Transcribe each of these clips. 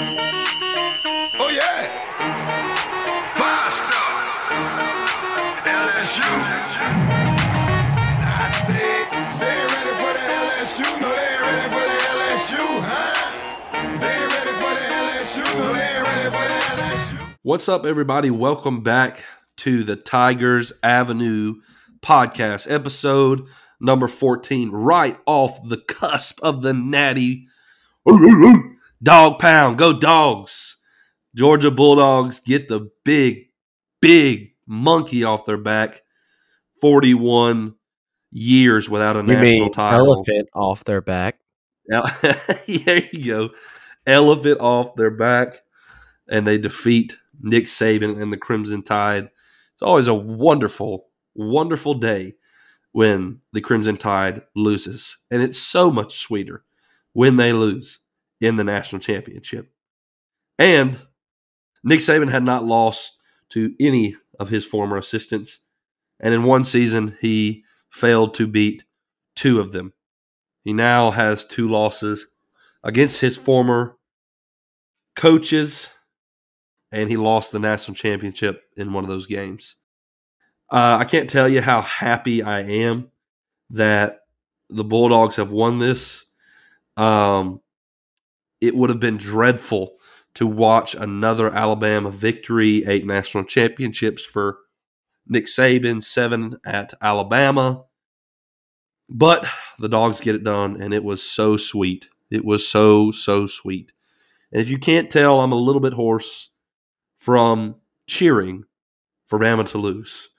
Oh yeah. Five star. LSU. I said they ain't ready for the LSU. No, they ain't ready for the LSU, huh? They ain't ready for the LSU. No, they ain't ready for the LSU. What's up, everybody? Welcome back to the Tigers Avenue podcast, episode number 14, right off the cusp of the natty dog pound. Go dogs. Georgia Bulldogs get the big, big monkey off their back. 41 years without a You national title. elephant off their back? There you go. Elephant off their back, and they defeat Nick Saban and the Crimson Tide. It's always a wonderful, wonderful day when the Crimson Tide loses. And it's so much sweeter when they lose in the national championship. And Nick Saban had not lost to any of his former assistants. And in one season, he failed to beat two of them. He now has two losses against his former coaches, and he lost the national championship in one of those games. Uh, I can't tell you how happy I am that the Bulldogs have won this. Um, it would have been dreadful to watch another Alabama victory, eight national championships for Nick Saban, seven at Alabama. But the dogs get it done, and it was so sweet. It was so, so sweet. And if you can't tell, I'm a little bit hoarse from cheering for Bama to lose.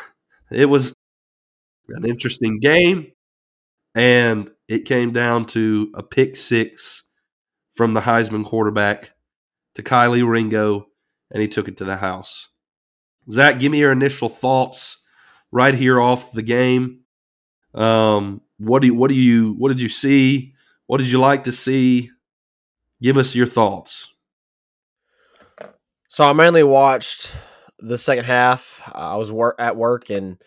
it was an interesting game, and it came down to a pick six from the Heisman quarterback to Kelee Ringo, and he took it to the house. Zach, give me your initial thoughts right here off the game. Um, what do you, what do you what did you see? What did you like to see? Give us your thoughts. So I mainly watched the second half. I was wor- at work and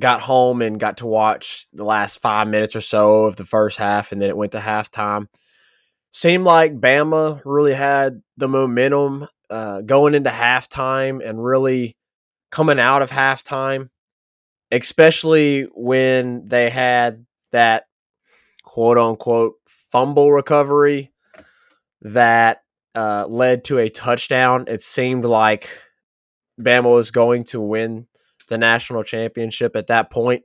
got home and got to watch the last five minutes or so of the first half, and then it went to halftime. Seemed like Bama really had the momentum uh, going into halftime and really coming out of halftime, especially when they had that quote unquote fumble recovery that uh, led to a touchdown. It seemed like Bama was going to win the national championship at that point.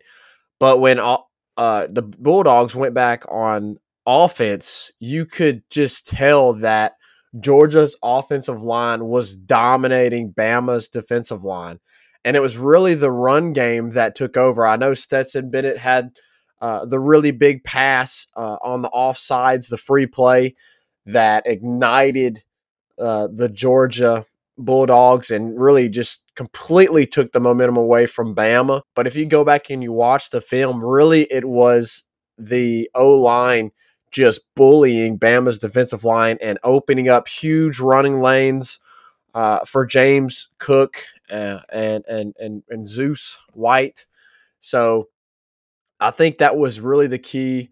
But when all, uh, the Bulldogs went back on offense, you could just tell that Georgia's offensive line was dominating Bama's defensive line. And it was really the run game that took over. I know Stetson Bennett had uh, the really big pass uh, on the offsides, the free play that ignited uh, the Georgia Bulldogs and really just completely took the momentum away from Bama. But if you go back and you watch the film, really it was the O line just bullying Bama's defensive line and opening up huge running lanes uh, for James Cook uh, and, and and and Zeus White. So I think that was really the key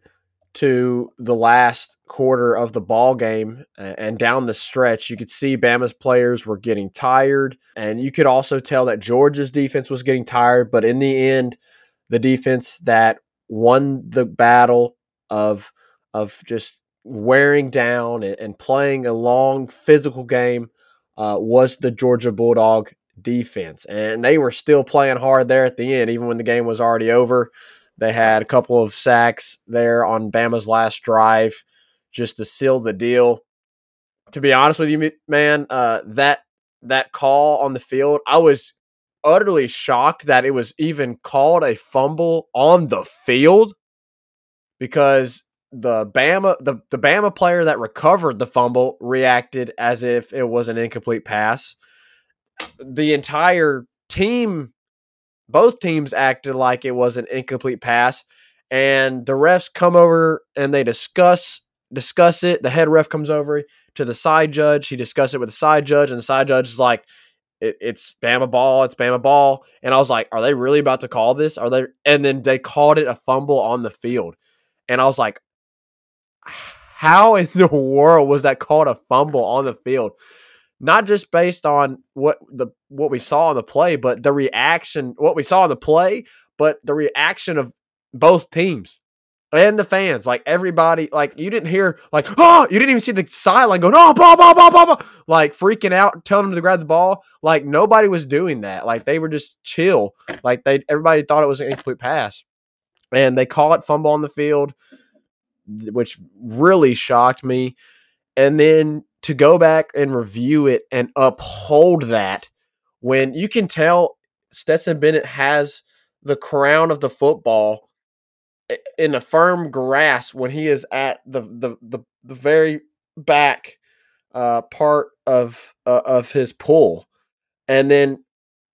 to the last quarter of the ball game and down the stretch you could see Bama's players were getting tired and you could also tell that Georgia's defense was getting tired but in the end the defense that won the battle of of just wearing down and, playing a long physical game uh, was the Georgia Bulldog defense and they were still playing hard there at the end even when the game was already over they had a couple of sacks there on Bama's last drive just to seal the deal. To be honest with you, man, uh, that that call on the field, I was utterly shocked that it was even called a fumble on the field because the Bama the, the Bama player that recovered the fumble reacted as if it was an incomplete pass. The entire team both teams acted like it was an incomplete pass and the refs come over and they discuss discuss it. The head ref comes over to the side judge. He discussed it with the side judge and the side judge is like it, it's bama ball it's bama ball. And i was like are they really about to call this? Are they and then they called it a fumble on the field. And i was like how in the world was that called a fumble on the field? Not just based on what the what we saw on the play, but the reaction, what we saw on the play, but the reaction of both teams and the fans, like everybody, like you didn't hear like oh, you didn't even see the sideline going ah, oh, ball, ball, ball, ball, ball, like freaking out, telling them to grab the ball. Like nobody was doing that. Like they were just chill. Like they, everybody thought it was an incomplete pass, and they call it fumble on the field, which really shocked me. And then to go back and review it and uphold that when you can tell Stetson Bennett has the crown of the football in a firm grasp when he is at the the the, the very back uh, part of uh, of his pull, and then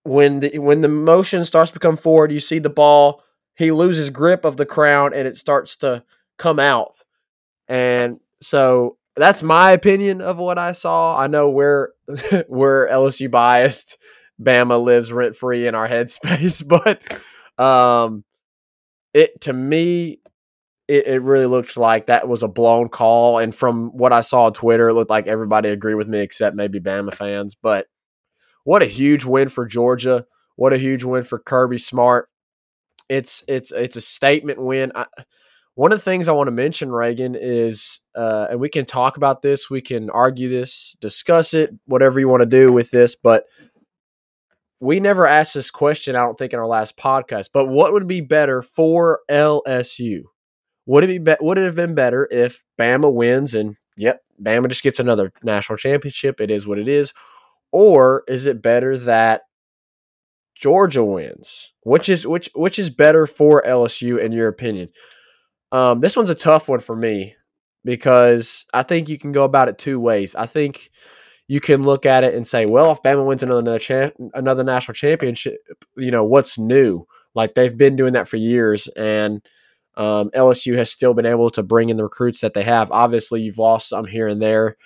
when the when the motion starts to come forward, you see the ball. He loses grip of the crown, and it starts to come out. And so that's my opinion of what I saw. I know we're we're LSU biased. Bama lives rent free in our headspace, but um, it to me, it, it really looked like that was a blown call. And from what I saw on Twitter, it looked like everybody agreed with me except maybe Bama fans. But what a huge win for Georgia! What a huge win for Kirby Smart! It's it's it's a statement win. I, one of the things I want to mention, Reagan, is, uh, and we can talk about this, we can argue this, discuss it, whatever you want to do with this, but we never asked this question, I don't think, in our last podcast. But what would be better for LSU? Would it be, be would it have been better if Bama wins and yep, Bama just gets another national championship? It is what it is. Or is it better that Georgia wins? Which is which which is better for LSU in your opinion? Um, this one's a tough one for me because I think you can go about it two ways. I think you can look at it and say, well, if Bama wins another cha- another national championship, you know what's new? Like they've been doing that for years, and um, LSU has still been able to bring in the recruits that they have. Obviously, you've lost some here and there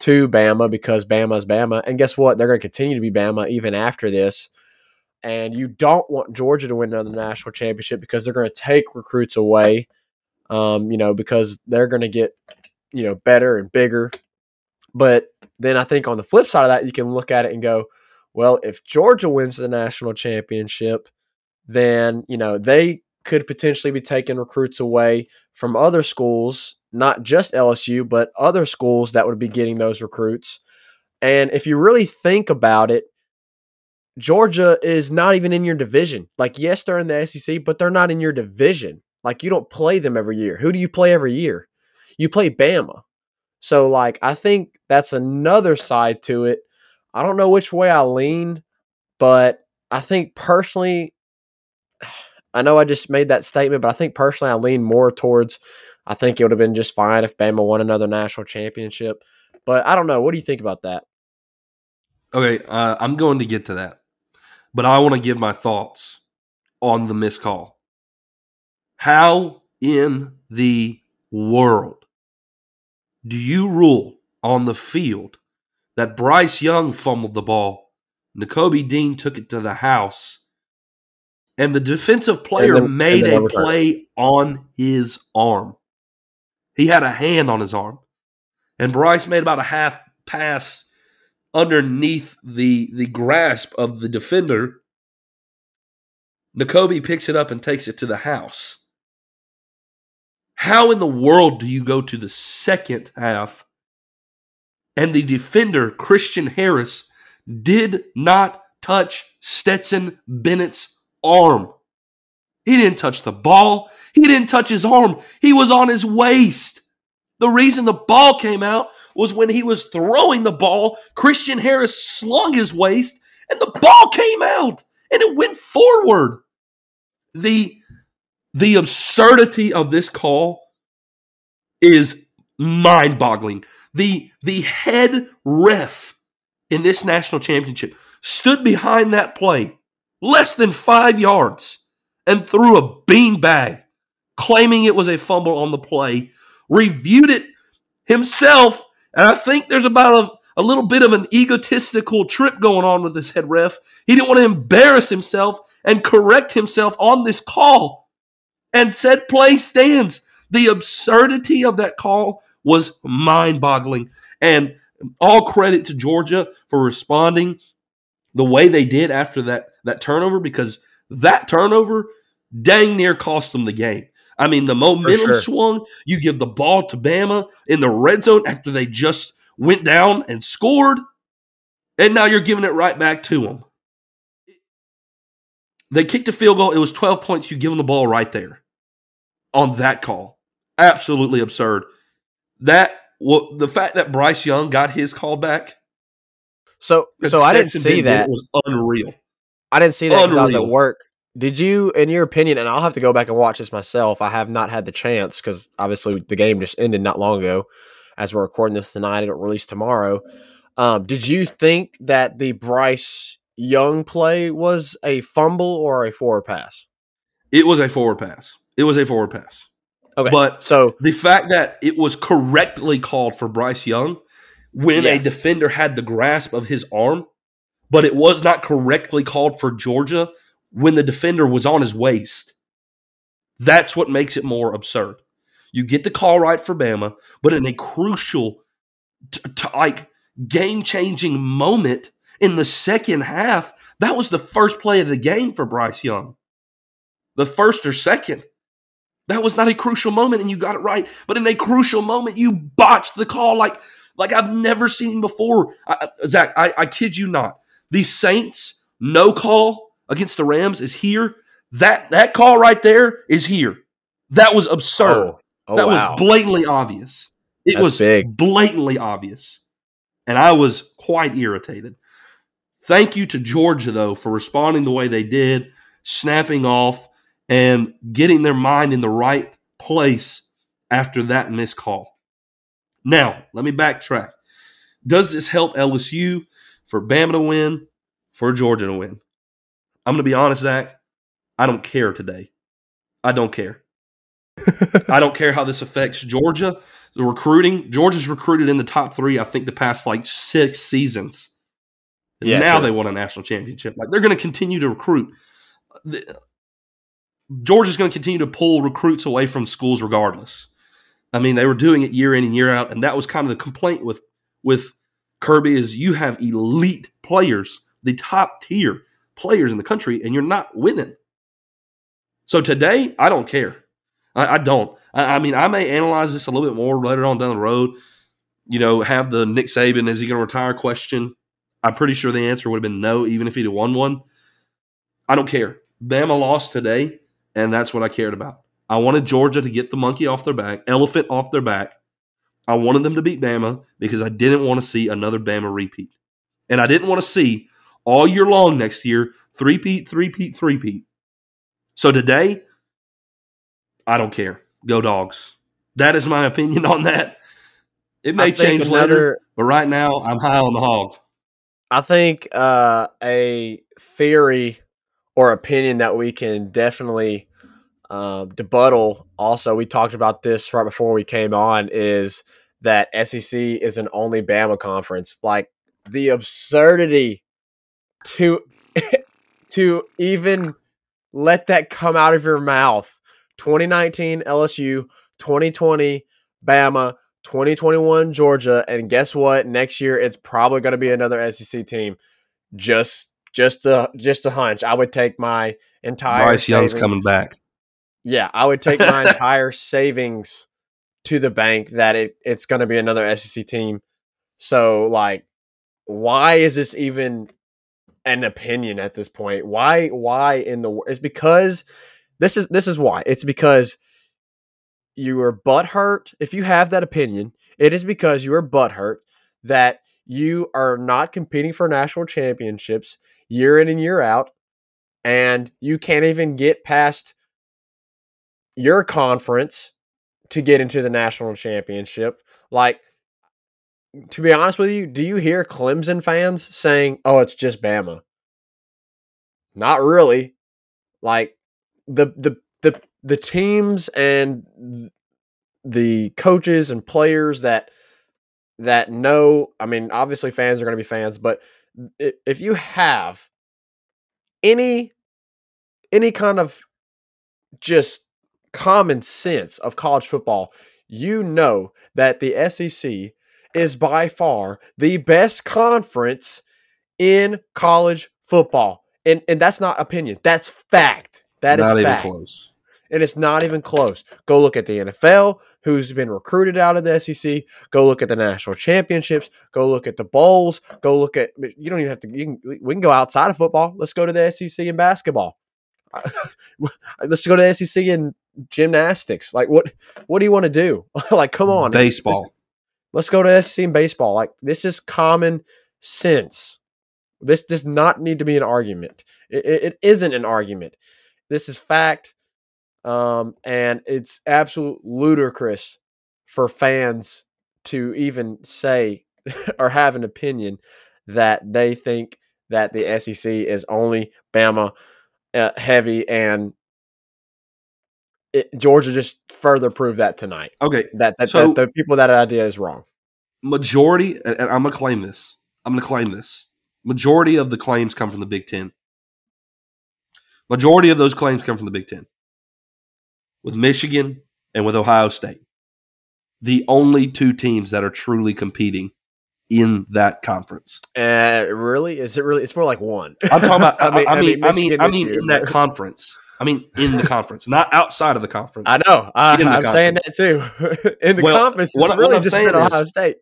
to Bama because Bama's Bama, and guess what? They're going to continue to be Bama even after this. And you don't want Georgia to win another national championship because they're going to take recruits away. Um, you know, because they're going to get you know better and bigger but then I think on the flip side of that, you can look at it and go, well, if Georgia wins the national championship, then, you know, they could potentially be taking recruits away from other schools, not just LSU, but other schools that would be getting those recruits. And if you really think about it, Georgia is not even in your division. Like, yes, they're in the SEC, but they're not in your division. Like, you don't play them every year. Who do you play every year? You play Bama. So like I think that's another side to it. I don't know which way I lean, but I think personally I know I just made that statement, but I think personally I lean more towards I think it would have been just fine if Bama won another national championship. But I don't know. What do you think about that? Okay, uh, I'm going to get to that, but I want to give my thoughts on the missed call. How in the world do you rule on the field that Bryce Young fumbled the ball, Nakobe Dean took it to the house, and the defensive player then, made a play on his arm? He had a hand on his arm, and Bryce made about a half pass underneath the the grasp of the defender. Nakobe picks it up and takes it to the house. How in the world do you go to the second half and the defender, Christian Harris, did not touch Stetson Bennett's arm? He didn't touch the ball. He didn't touch his arm. He was on his waist. The reason the ball came out was when he was throwing the ball, Christian Harris slung his waist and the ball came out and it went forward. The the absurdity of this call is mind boggling. The, the head ref in this national championship stood behind that play less than five yards and threw a beanbag, claiming it was a fumble on the play, reviewed it himself. And I think there's about a, a little bit of an egotistical trip going on with this head ref. He didn't want to embarrass himself and correct himself on this call and said play stands. The absurdity of that call was mind boggling. And all credit to Georgia for responding the way they did after that, that turnover because that turnover dang near cost them the game. I mean, the momentum sure. swung. You give the ball to Bama in the red zone after they just went down and scored, and now you're giving it right back to them. They kicked a field goal. It was 12 points. You give them the ball right there on that call. Absolutely absurd. That well, the fact that Bryce Young got his call back. So, so I didn't see that. was unreal. I didn't see that because I was at work. Did you, in your opinion, and I'll have to go back and watch this myself. I have not had the chance because obviously the game just ended not long ago. As we're recording this tonight, it'll release tomorrow. Um, did you think that the Bryce Young play was a fumble or a forward pass? It was a forward pass. It was a forward pass. Okay, But so the fact that it was correctly called for Bryce Young when Yes. a defender had the grasp of his arm, but it was not correctly called for Georgia when the defender was on his waist. That's what makes it more absurd. You get the call right for Bama, but in a crucial, t- t- like game changing moment in the second half, that was the first play of the game for Bryce Young. The first or second. That was not a crucial moment, and you got it right. But in a crucial moment, you botched the call like like I've never seen before. I, Zach, I, I kid you not. The Saints no call against the Rams is here. That that call right there is here. That was absurd. oh, oh that wow. was blatantly obvious. It That's was big. blatantly obvious, and I was quite irritated. Thank you to Georgia though for responding the way they did, snapping off and getting their mind in the right place after that missed call. Now, let me backtrack. Does this help LSU for Bama to win, for Georgia to win? I'm going to be honest, Zach. I don't care today. I don't care. I don't care how this affects Georgia. The recruiting, Georgia's recruited in the top three, I think, the past like six seasons. And Yeah, now true. they won a national championship. Like they're going to continue to recruit. Georgia's going to continue to pull recruits away from schools regardless. I mean, they were doing it year in and year out, and that was kind of the complaint with with Kirby is you have elite players, the top tier players in the country, and you're not winning. So today, I don't care. I, I don't. I, I mean, I may analyze this a little bit more later on down the road. You know, have the Nick Saban is he going to retire question. I'm pretty sure the answer would have been no, even if he'd have won one. I don't care. Bama lost today, and that's what I cared about. I wanted Georgia to get the monkey off their back, elephant off their back. I wanted them to beat Bama because I didn't want to see another Bama repeat. And I didn't want to see all year long next year three-peat, three-peat, three-peat. So today, I don't care. Go dogs. That is my opinion on that. It may change later, but right now I'm high on the hog. I think uh, a theory or opinion that we can definitely uh, debuttal. Also, we talked about this right before we came on. Is that SEC is an only Bama conference? Like the absurdity to to even let that come out of your mouth. 2019 LSU, 2020 Bama, 2021 Georgia, and guess what? Next year it's probably going to be another SEC team. Just just a just a hunch. I would take my entire Bryce Young's coming back. Yeah, I would take my entire savings to the bank that it, it's going to be another SEC team. So like why is this even an opinion at this point? Why why in the it's because this is this is why. It's because you are butthurt. If you have that opinion, it is because you are butthurt that you are not competing for national championships year in and year out, and you can't even get past your conference to get into the national championship. Like, to be honest with you, do you hear Clemson fans saying, "Oh, it's just Bama"? Not really. Like the the the the teams and the coaches and players that that know. I mean, obviously, fans are going to be fans, but if you have any any kind of just common sense of college football, you know that the SEC is by far the best conference in college football. And and that's not opinion. That's fact. That is Not even fact. close. And it's not even close. Go look at the NFL, who's been recruited out of the SEC. Go look at the national championships. Go look at the bowls. Go look at. You don't even have to. You can, we can go outside of football. Let's go to the SEC in basketball. Let's go to the SEC in gymnastics. Like what? What do you want to do? like, come on, Baseball. Let's go to SEC in baseball. Like this is common sense. This does not need to be an argument. It, it- it isn't an argument. This is fact, um, and it's absolute ludicrous for fans to even say or have an opinion that they think that the SEC is only Bama uh, heavy, and it, Georgia just further proved that tonight. Okay. That that, So- that the people that idea is wrong. Majority, and I'm going to claim this. I'm going to claim this. Majority of the claims come from the Big Ten. Majority of those claims come from the Big Ten. With Michigan and with Ohio State. The only two teams that are truly competing in that conference. Uh, really? Is it really? It's more like one. I'm talking about. I mean, I mean, I mean, I mean, year, in that conference. I mean, in the conference, not outside of the conference. I know. I, I'm saying that too. in the Well, conference, what I- what really I'm just saying is- Ohio State.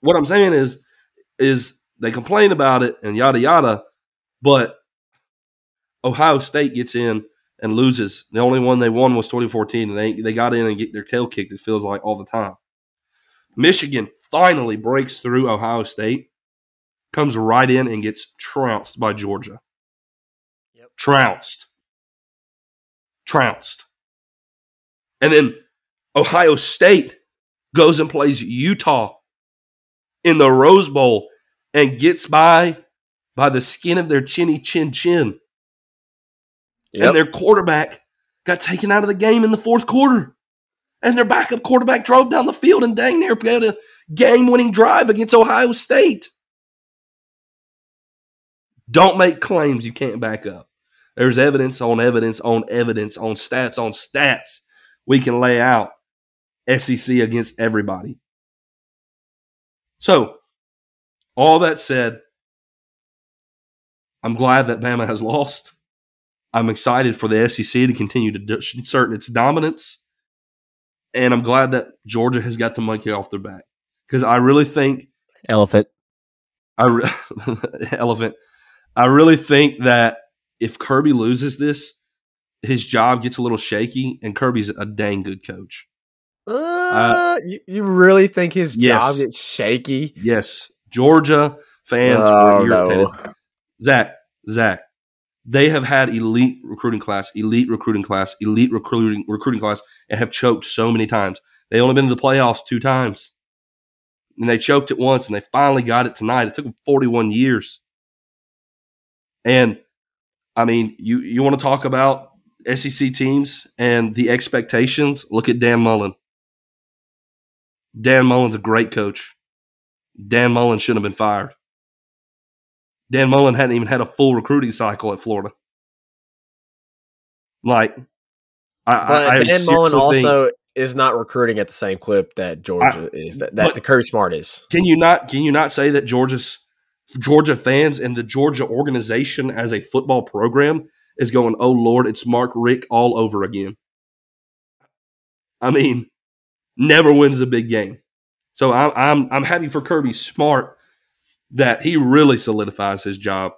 what I'm saying is, is they complain about it and yada yada, but Ohio State gets in and loses. The only one they won was 2014, and they they got in and get their tail kicked. It feels like all the time. Michigan finally breaks through Ohio State, comes right in and gets trounced by Georgia. Yep. Trounced. Trounced. And then Ohio State goes and plays Utah in the Rose Bowl and gets by by the skin of their chinny chin chin. Yep. And their quarterback got taken out of the game in the fourth quarter. And their backup quarterback drove down the field and dang near had a game winning drive against Ohio State. Don't make claims you can't back up. There's evidence on evidence on evidence on stats on stats we can lay out SEC against everybody. So, all that said, I'm glad that Bama has lost. I'm excited for the SEC to continue to do- assert its dominance. And I'm glad that Georgia has got the monkey off their back. Because I really think Elephant. I re- elephant. I really think that if Kirby loses this, his job gets a little shaky, and Kirby's a dang good coach. Uh, you, you really think his yes. job gets shaky? Yes, Georgia fans Oh, were irritated. no. Zach, Zach, they have had elite recruiting class, elite recruiting class, elite recruiting recruiting class, and have choked so many times. They only been to the playoffs two times, and they choked it once, and they finally got it tonight. It took them forty-one years, and I mean, you you want to talk about SEC teams and the expectations? Look at Dan Mullen. Dan Mullen's a great coach. Dan Mullen shouldn't have been fired. Dan Mullen hadn't even had a full recruiting cycle at Florida. Like, I, But I, I Dan Mullen seriously think- also is not recruiting at the same clip that Georgia is. That, that the Kirby Smart is. can you not can you not say that Georgia's Georgia fans and the Georgia organization as a football program is going, oh Lord, it's Mark Richt all over again. I mean, never wins a big game. So I'm I'm I'm happy for Kirby Smart that he really solidifies his job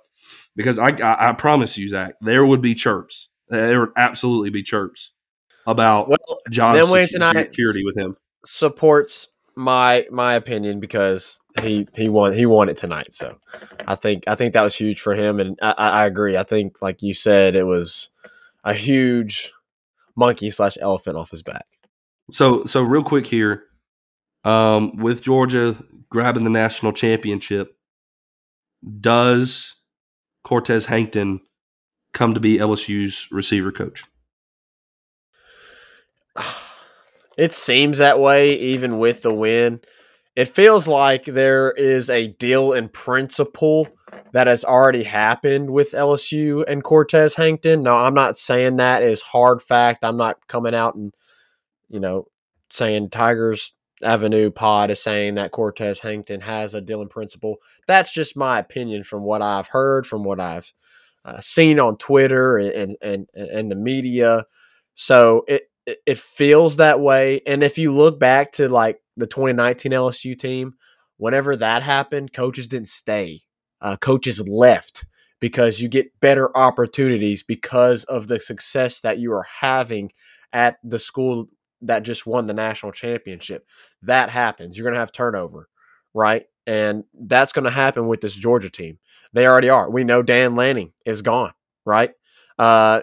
because I I, I promise you, Zach, there would be chirps. There would absolutely be chirps about Well, wait tonight. security with him. supports my my opinion because he he won he won it tonight. So I think I think that was huge for him, and I, I I agree. I think like you said, it was a huge monkey slash elephant off his back. So so real quick here, um, with Georgia grabbing the national championship, does Cortez Hankton come to be LSU's receiver coach? It seems that way, even with the win. It feels like there is a deal in principle that has already happened with LSU and Cortez Hankton. No, I'm not saying that is hard fact. I'm not coming out and, you know, saying Tigers Avenue Pod is saying that Cortez Hankton has a Dylan principle. That's just my opinion from what I've heard, from what I've uh, seen on Twitter and, and and the media. So it it feels that way. And if you look back to like the 2019 LSU team, whenever that happened, coaches didn't stay. Uh, coaches left because you get better opportunities because of the success that you are having at the school that just won the national championship. That happens. You're going to have turnover, right? And that's going to happen with this Georgia team. They already are. We know Dan Lanning is gone, right? Uh,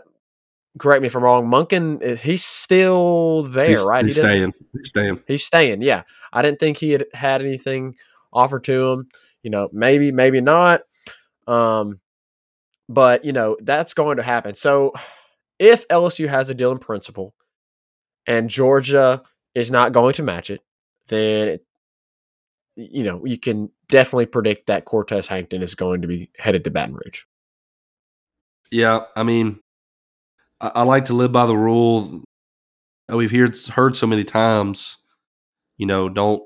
correct me if I'm wrong. Monken, eh, he's still there, he's, right? He's he staying. He's staying. He's staying. Yeah, I didn't think he had had anything offered to him. You know, maybe, maybe not. Um, but you know that's going to happen. So if LSU has a deal in principle and Georgia is not going to match it, then it, you know you can definitely predict that Cortez Hankton is going to be headed to Baton Rouge. Yeah, I mean, I, I like to live by the rule. Oh, we've heard heard so many times, you know, don't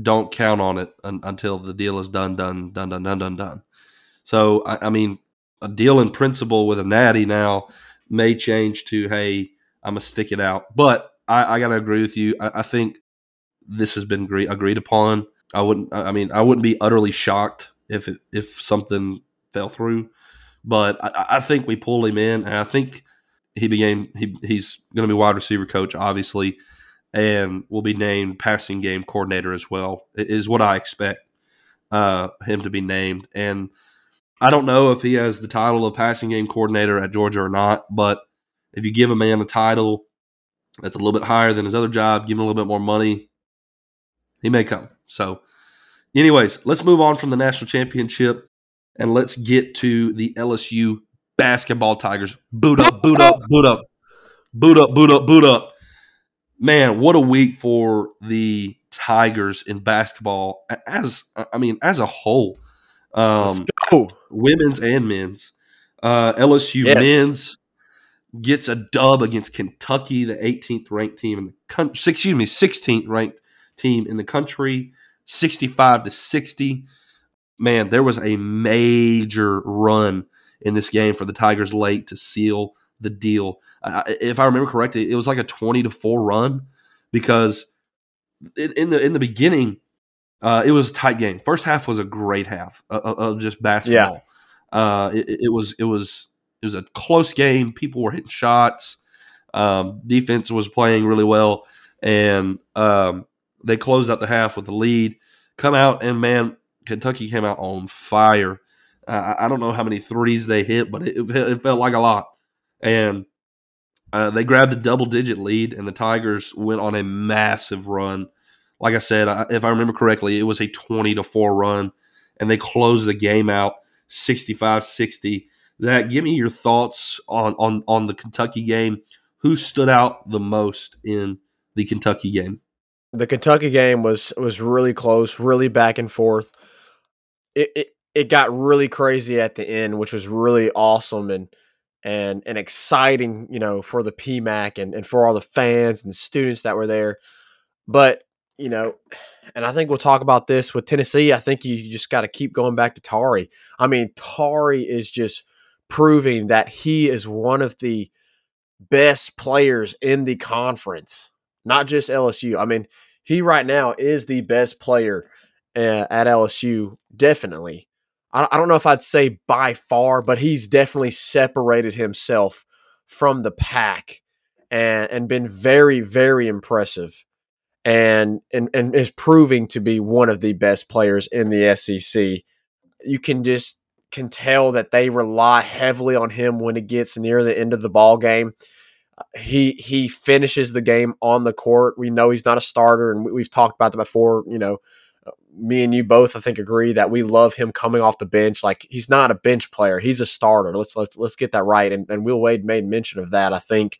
don't count on it un, until the deal is done, done, done, done, done, done, done. So I, I mean, a deal in principle with a natty now may change to hey, I'm gonna stick it out. But I, I gotta agree with you. I, I think this has been agree, agreed upon. I wouldn't. I mean, I wouldn't be utterly shocked if it, if something fell through. But I, I think we pull him in, and I think he became he, he's going to be wide receiver coach, obviously, and will be named passing game coordinator as well. Is what I expect uh, him to be named. And I don't know if he has the title of passing game coordinator at Georgia or not, but if you give a man a title that's a little bit higher than his other job, give him a little bit more money, he may come. So, anyways, let's move on from the national championship and let's get to the LSU basketball Tigers. Boot up, boot up, boot up, boot up, boot up, boot up. Man, what a week for the Tigers in basketball as I mean as a whole. Um, women's and men's. Uh, LSU yes. men's gets a dub against Kentucky, the 18th ranked team in the country. Excuse me, 16th ranked team in the country, 65 to 60. Man, there was a major run in this game for the Tigers late to seal the deal. Uh, if I remember correctly, it was like a 20 to 4 run because in, in the in the beginning uh, it was a tight game. First half was a great half of, of just basketball. Yeah. Uh, it, it, was it was it was a close game. People were hitting shots. Um, defense was playing really well, and um, they closed out the half with the lead. Come out and man, Kentucky came out on fire. Uh, I don't know how many threes they hit, but it, it felt like a lot. And uh, they grabbed a double digit lead, and the Tigers went on a massive run like I said, if I remember correctly, it was a 20 to 4 run, and they closed the game out 65 60. Zach, give me your thoughts on, on, on the Kentucky game. Who stood out the most in the Kentucky game? The Kentucky game was was really close, really back and forth. It, it it got really crazy at the end, which was really awesome and and and exciting, you know, for the PMAC and, and for all the fans and students that were there. But you know, and I think we'll talk about this with Tennessee. I think you just got to keep going back to Tari. I mean, Tari is just proving that he is one of the best players in the conference, not just LSU. I mean, he right now is the best player uh, at LSU, definitely. I, I don't know if I'd say by far, but he's definitely separated himself from the pack and, and been very, very impressive and, and and is proving to be one of the best players in the SEC. You can just can tell that they rely heavily on him when it gets near the end of the ball game. He he finishes the game on the court. We know he's not a starter, and we've talked about that before. You know, me and you both I think agree that we love him coming off the bench. Like he's not a bench player; he's a starter. Let's let's let's get that right. And, and Will Wade made mention of that. I think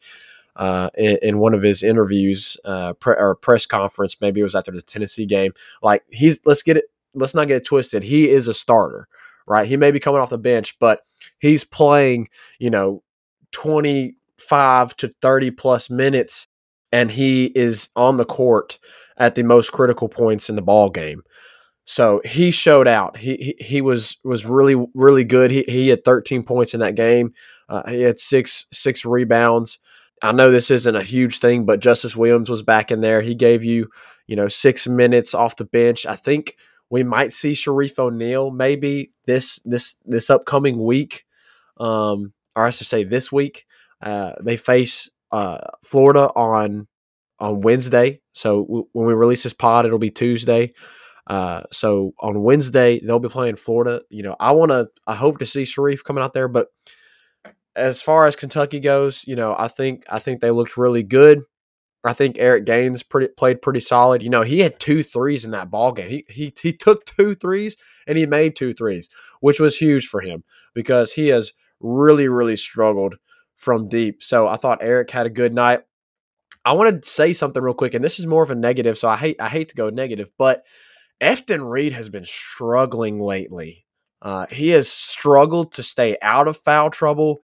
uh, in, in, one of his interviews uh, pre- or press conference. Maybe it was after the Tennessee game. Like he's let's get it. Let's not get it twisted. He is a starter, right? He may be coming off the bench, but he's playing. You know, twenty five to thirty plus minutes and he is on the court at the most critical points in the ball game. So he showed out. He he, he was was really really good. He he had 13 points in that game. Uh, he had six six rebounds. I know this isn't a huge thing, but Justice Williams was back in there. He gave you you know six minutes off the bench. I think we might see Shareef O'Neal maybe this this this upcoming week, um, or I should say this week. Uh, they face uh, Florida on on Wednesday. So w- when we release this pod, it'll be Tuesday. Uh, so on Wednesday they'll be playing Florida. You know, I want to, I hope to see Shareef coming out there, but as far as Kentucky goes, you know, I think I think they looked really good. I think Eric Gaines pretty, played pretty solid. You know, he had two threes in that ball game. He, he he took two threes and he made two threes, which was huge for him because he has really really struggled from deep. So I thought Eric had a good night. I want to say something real quick, and this is more of a negative. So I hate I hate to go negative, but Efton Reid has been struggling lately. Uh, he has struggled to stay out of foul trouble,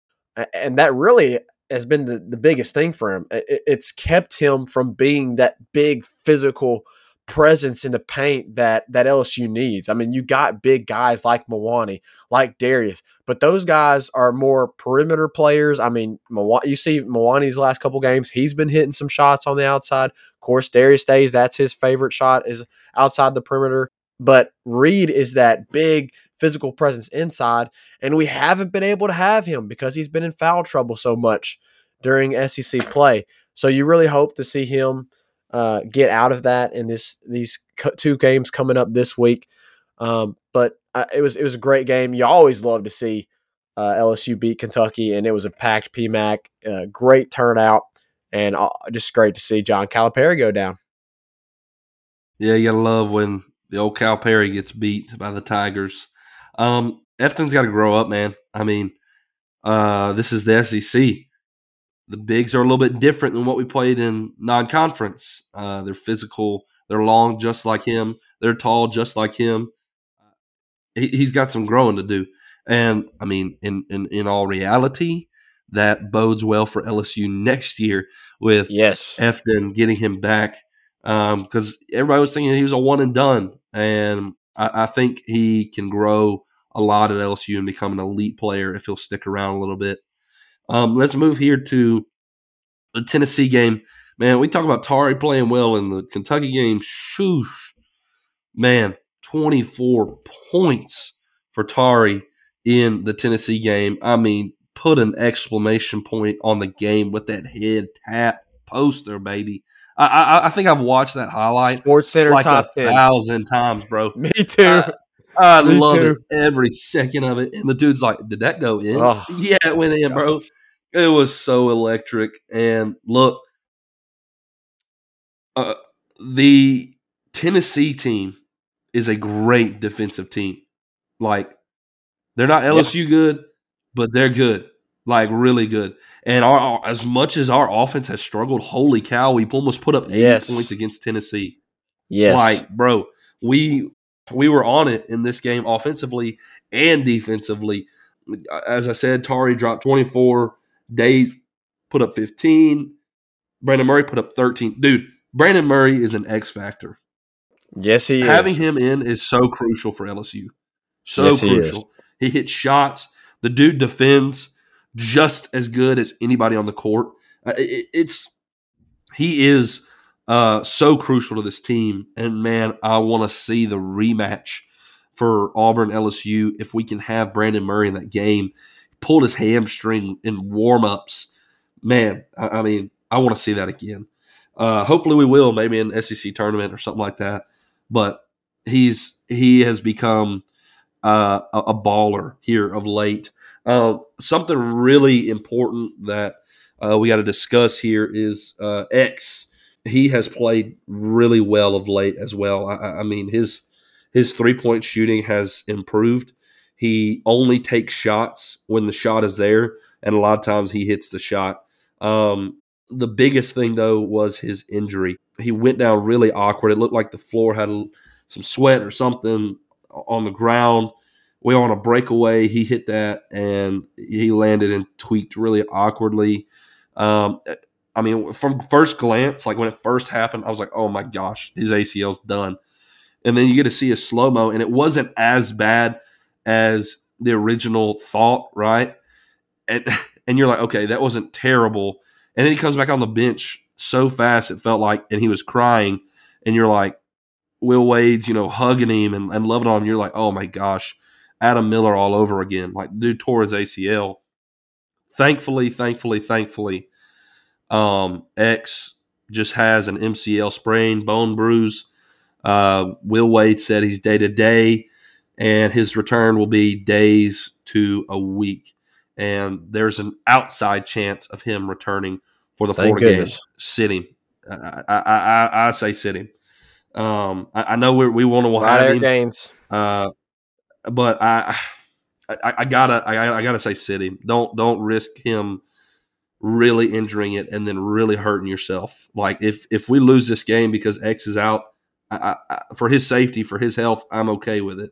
and that really has been the, the biggest thing for him. It, it's kept him from being that big physical presence in the paint that that LSU needs. I mean, you got big guys like Mwani, like Darius, but those guys are more perimeter players. I mean, you see Mwani's last couple games, he's been hitting some shots on the outside. Of course, Darius Days. that's his favorite shot is outside the perimeter. But Reid is that big physical presence inside, and we haven't been able to have him because he's been in foul trouble so much during SEC play. So you really hope to see him uh, get out of that in this these two games coming up this week. Um, but uh, it was it was a great game. You always love to see uh, LSU beat Kentucky, and it was a packed PMAC. Uh, great turnout, and uh, just great to see John Calipari go down. Yeah, you gotta love when the old Calipari gets beat by the Tigers. Um, Efton's got to grow up, man. I mean, uh, this is the SEC. The bigs are a little bit different than what we played in non-conference. Uh, they're physical. They're long, just like him. They're tall, just like him. He, has got some growing to do. And I mean, in, in in all reality, that bodes well for LSU next year with yes Efton getting him back because um, everybody was thinking he was a one and done, and I, I, think he can grow a lot at LSU and become an elite player if he'll stick around a little bit. Um, let's move here to the Tennessee game. Man, we talk about Tari playing well in the Kentucky game. Shoosh. Man, 24 points for Tari in the Tennessee game. I mean, put an exclamation point on the game with that head tap poster, baby. I, I, I think I've watched that highlight Sports Center like top a 10. thousand times, bro. Me too. I Me love too. it every second of it. And the dude's like, "Did that go in?" Oh. yeah, it went in, bro. It was so electric. And look, uh, the Tennessee team is a great defensive team. Like they're not LSU good, but they're good, like really good. And our, our- as much as our offense has struggled, holy cow, we almost put up eighty Yes. points against Tennessee. Yes. Like, bro, we we were on it in this game offensively and defensively. As I said, Tari dropped 24. Days put up 15. Brandon Murray put up 13. Dude, Brandon Murray is an X factor. yes, he is. Having him in is so crucial for LSU. So Yes, he is. crucial. He, hits shots. The dude defends just as good as anybody on the court. Uh, it- it's he is uh, so crucial to this team, and man, I want to see the rematch for Auburn LSU if we can have Brandon Murray in that game. He Pulled his hamstring in warm-ups. Man, I, I mean, I want to see that again. Uh, hopefully, we will. Maybe in SEC tournament or something like that. But he's he has become uh, a, a baller here of late. Uh, something really important that uh, we got to discuss here is uh, X. He has played really well of late as well. I- I, mean his his three point shooting has improved. He only takes shots when the shot is there, and a lot of times he hits the shot. Um, the biggest thing though was his injury. He went down really awkward. It looked like the floor had some sweat or something on the ground. We on a breakaway. He hit that and he landed and tweaked really awkwardly. Um, I mean, from first glance, like when it first happened, I was like, oh my gosh, his ACL's done. And then you get to see a slow mo, and it wasn't as bad as the original thought, right? And and you're like, okay, that wasn't terrible. And then he comes back on the bench so fast, it felt like, and he was crying, and you're like, Will Wade's, you know, hugging him and, and loving on him. You're like, oh my gosh, Adam Miller all over again. Like, dude tore his ACL. Thankfully, thankfully, thankfully, um, X just has an MCL sprain, bone bruise. Uh, Will Wade said he's day to day, and his return will be days to a week. And there's an outside chance of him returning for the Thank Florida game. goodness. Sit him. I, I, I, I say sit him. Um, I, I know we we want to Not have Eric him, Gaines. uh, but I, I, I gotta, I, I gotta say, City. Don't, don't risk him really injuring it and then really hurting yourself. Like if if we lose this game because X is out, I, I, for his safety, for his health, I'm okay with it.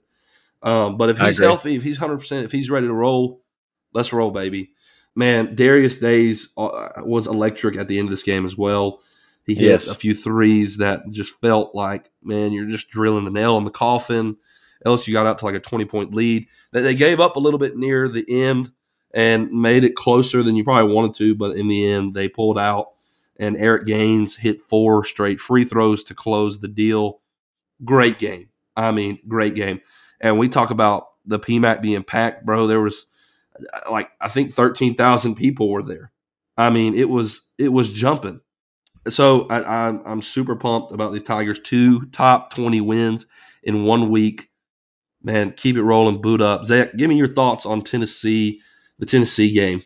Um, but if he's healthy, if he's hundred percent, if he's ready to roll, let's roll, baby. Man, Darius Days uh, was electric at the end of this game as well. He hit Yes. a few threes that just felt like, man, you're just drilling a nail in the coffin. LSU got out to like a 20 point lead. that they gave up a little bit near the end and made it closer than you probably wanted to, but in the end, they pulled out. And Eric Gaines hit four straight free throws to close the deal. Great game. I mean, great game. And we talk about the PMAC being packed, bro. There was uh, like I think thirteen thousand people were there. I mean, it was it was jumping. So I, I'm I'm super pumped about these Tigers. Two top twenty wins in one week. Man, keep it rolling. Boot up, Zach. Give me your thoughts on Tennessee, the Tennessee game.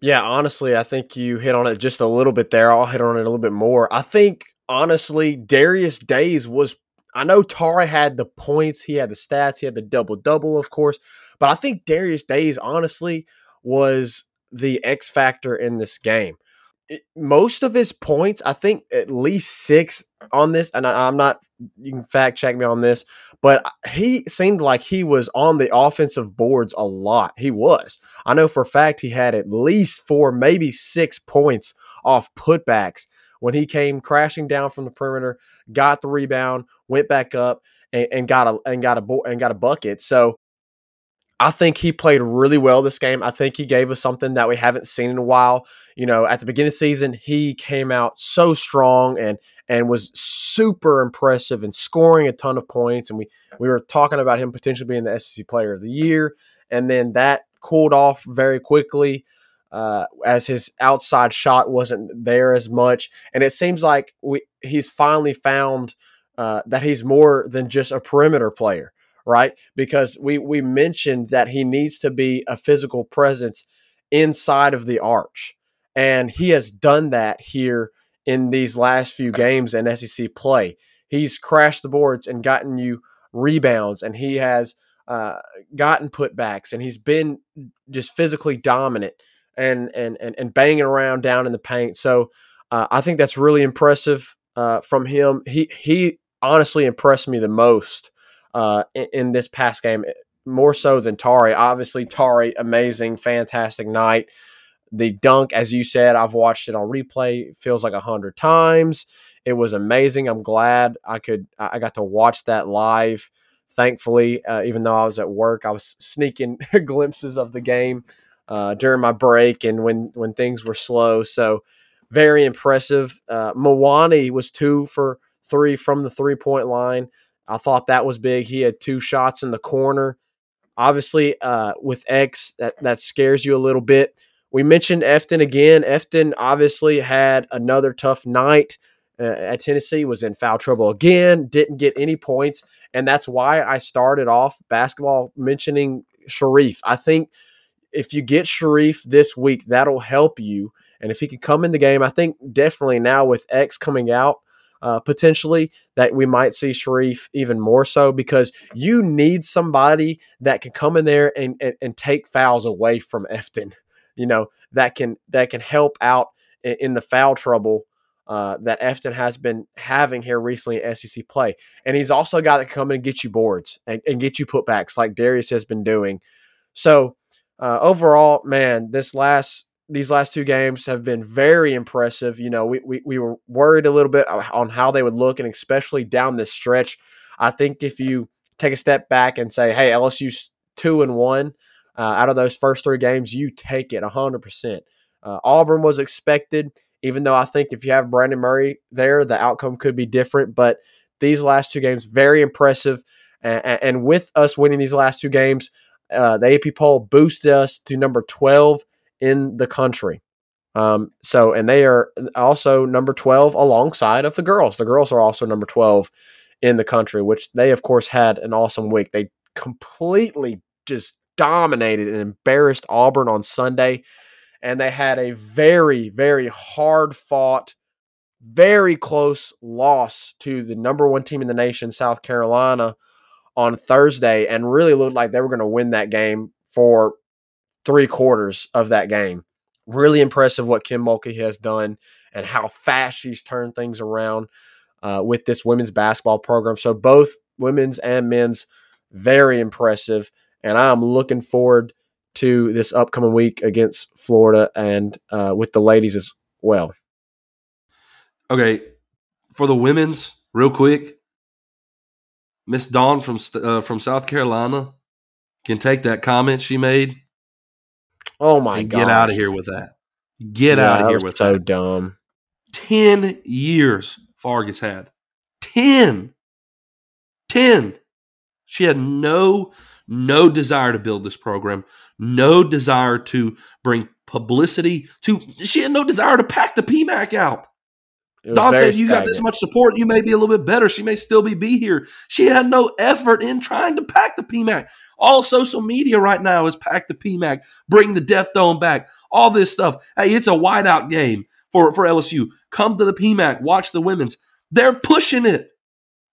Yeah, honestly, I think you hit on it just a little bit there. I'll hit on it a little bit more. I think honestly, Darius Days was. I know Tari had the points, he had the stats, he had the double double, of course, but I think Darius Days honestly was the X factor in this game. Most of his points, I think at least six on this, and I, I'm not. You can fact check me on this, but he seemed like he was on the offensive boards a lot. He was. I know for a fact he had at least four, maybe six points off putbacks when he came crashing down from the perimeter, got the rebound, went back up, and, got a and got a and got a bucket. So I think he played really well this game. I think he gave us something that we haven't seen in a while. You know, at the beginning of the season, he came out so strong and and was super impressive and scoring a ton of points. And we we were talking about him potentially being the SEC Player of the Year, and then that cooled off very quickly uh, as his outside shot wasn't there as much. And it seems like we he's finally found uh, that he's more than just a perimeter player, right? Because we we mentioned that he needs to be a physical presence inside of the arch, and he has done that here in these last few games in SEC play. He's crashed the boards and gotten you rebounds, and he has uh, gotten putbacks, and he's been just physically dominant and and and, and banging around down in the paint. So uh, I think that's really impressive uh, from him. He he honestly impressed me the most uh, in, this past game, more so than Tari. Obviously, Tari, amazing, fantastic night. The dunk, as you said, I've watched it on replay. Feels like a hundred times. It was amazing. I'm glad I could. I I got to watch that live. Thankfully, uh, even though I was at work, I was sneaking glimpses of the game uh, during my break and when when things were slow. So very impressive. Uh, Mwani was two for three from the three point line. I thought that was big. He had two shots in the corner. Obviously, uh, with X, that that scares you a little bit. We mentioned Efton again. Efton obviously had another tough night uh, at Tennessee. Was in foul trouble again. Didn't get any points, and that's why I started off basketball mentioning Shareef. I think if you get Shareef this week, that'll help you. And if he can come in the game, I think definitely now with X coming out, uh, potentially that we might see Shareef even more so because you need somebody that can come in there and, and, and take fouls away from Efton. You know that can that can help out in, in the foul trouble uh, that Efton has been having here recently in SEC play. And he's also a guy that can come in and get you boards and, and get you putbacks like Darius has been doing. So uh, overall, man, this last these last two games have been very impressive. You know, we, we, we were worried a little bit on how they would look, and especially down this stretch. I think if you take a step back and say, hey, LSU's two and one uh, out of those first three games, you take it 100%. Uh, Auburn was expected, even though I think if you have Brandon Murray there, the outcome could be different. But these last two games, very impressive. And, and with us winning these last two games, uh, the AP poll boosted us to number 12 in the country. Um, so, and they are also number 12 alongside of the girls. The girls are also number 12 in the country, which they, of course, had an awesome week. They completely just dominated and embarrassed Auburn on Sunday. And they had a very, very hard fought, very close loss to the number one team in the nation, South Carolina, on Thursday, and really looked like they were going to win that game for three quarters of that game. Really impressive what Kim Mulkey has done and how fast she's turned things around uh, with this women's basketball program. So both women's and men's very impressive, and I'm looking forward to this upcoming week against Florida and uh, with the ladies as well. Okay, for the women's, real quick, Miss Dawn from uh, from South Carolina can take that comment she made Oh my god! get out of here with that. Get Yeah, out of here with so that. dumb. 10 years Fargas had. 10. 10. She had no no desire to build this program, no desire to bring publicity to she had no desire to pack the PMAC out. Dawn said you got this much support, you may be a little bit better. She may still be be here. She had no effort in trying to pack the PMAC. All social media right now is pack the PMAC, bring the Deaf Dome back, all this stuff. Hey, it's a whiteout game for, for LSU. Come to the PMAC, watch the women's. They're pushing it.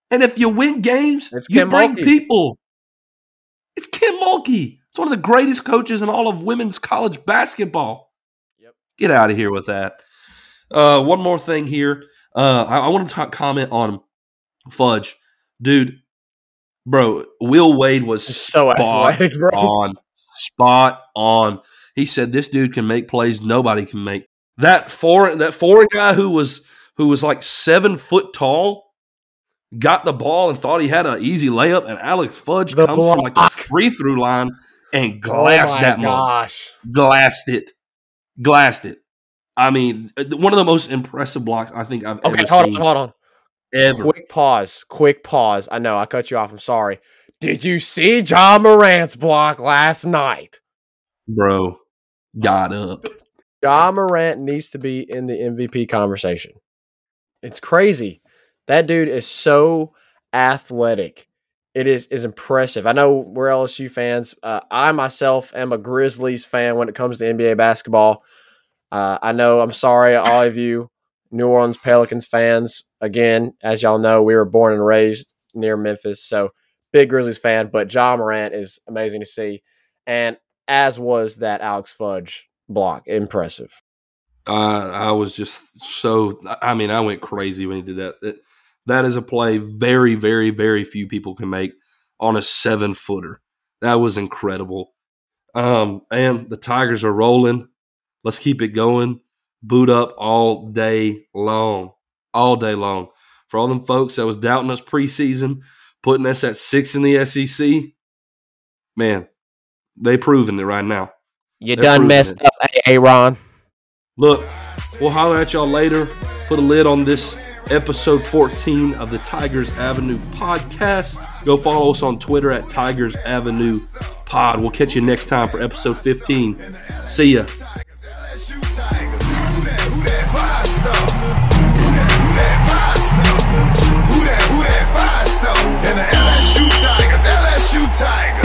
And if you win games, It's you Kim bring Mulkey. people. It's Kim Mulkey. It's one of the greatest coaches in all of women's college basketball. Yep. Get out of here with that. Uh, one more thing here. Uh, I, I want to talk, comment on Fudge, dude, bro. Will Wade was He's so spot athletic, bro. on, spot on. He said this dude can make plays nobody can make. That foreign that foreign guy who was who was like seven foot tall got the ball and thought he had an easy layup, and Alex Fudge The comes from like the free throw line and Oh glassed my that gosh! glassed it, glassed it. I mean, uh, one of the most impressive blocks I think I've Okay, ever hold seen. on, hold on. Ever, Quick pause. Quick pause. I know I cut you off. I'm sorry. Did you see Ja Morant's block last night? bro. Got up. John Morant needs to be in the MVP conversation. It's crazy. That dude is so athletic. It is is impressive. I know we're LSU fans. Uh, I myself am a Grizzlies fan when it comes to NBA basketball. Uh, I know. I'm sorry, all of you New Orleans Pelicans fans. Again, as y'all know, we were born and raised near Memphis, so big Grizzlies fan. But Ja Morant is amazing to see, and as was that Alex Fudge block. Impressive. I I was just so. I mean, I went crazy when he did that. That, that is a play very, very, very few people can make on a seven footer. That was incredible. Um, and the Tigers are rolling. Let's keep it going. Boot up all day long, all day long. For all them folks that was doubting us preseason, putting us at six in the SEC, man, they proving it right now. You They're done messed it. up, Aaron. Look, we'll holler at y'all later. Put a lid on this episode 14 of the Tigers Avenue podcast. Go follow us on Twitter at Tigers Avenue Pod. We'll catch you next time for episode 15. See ya. tiger.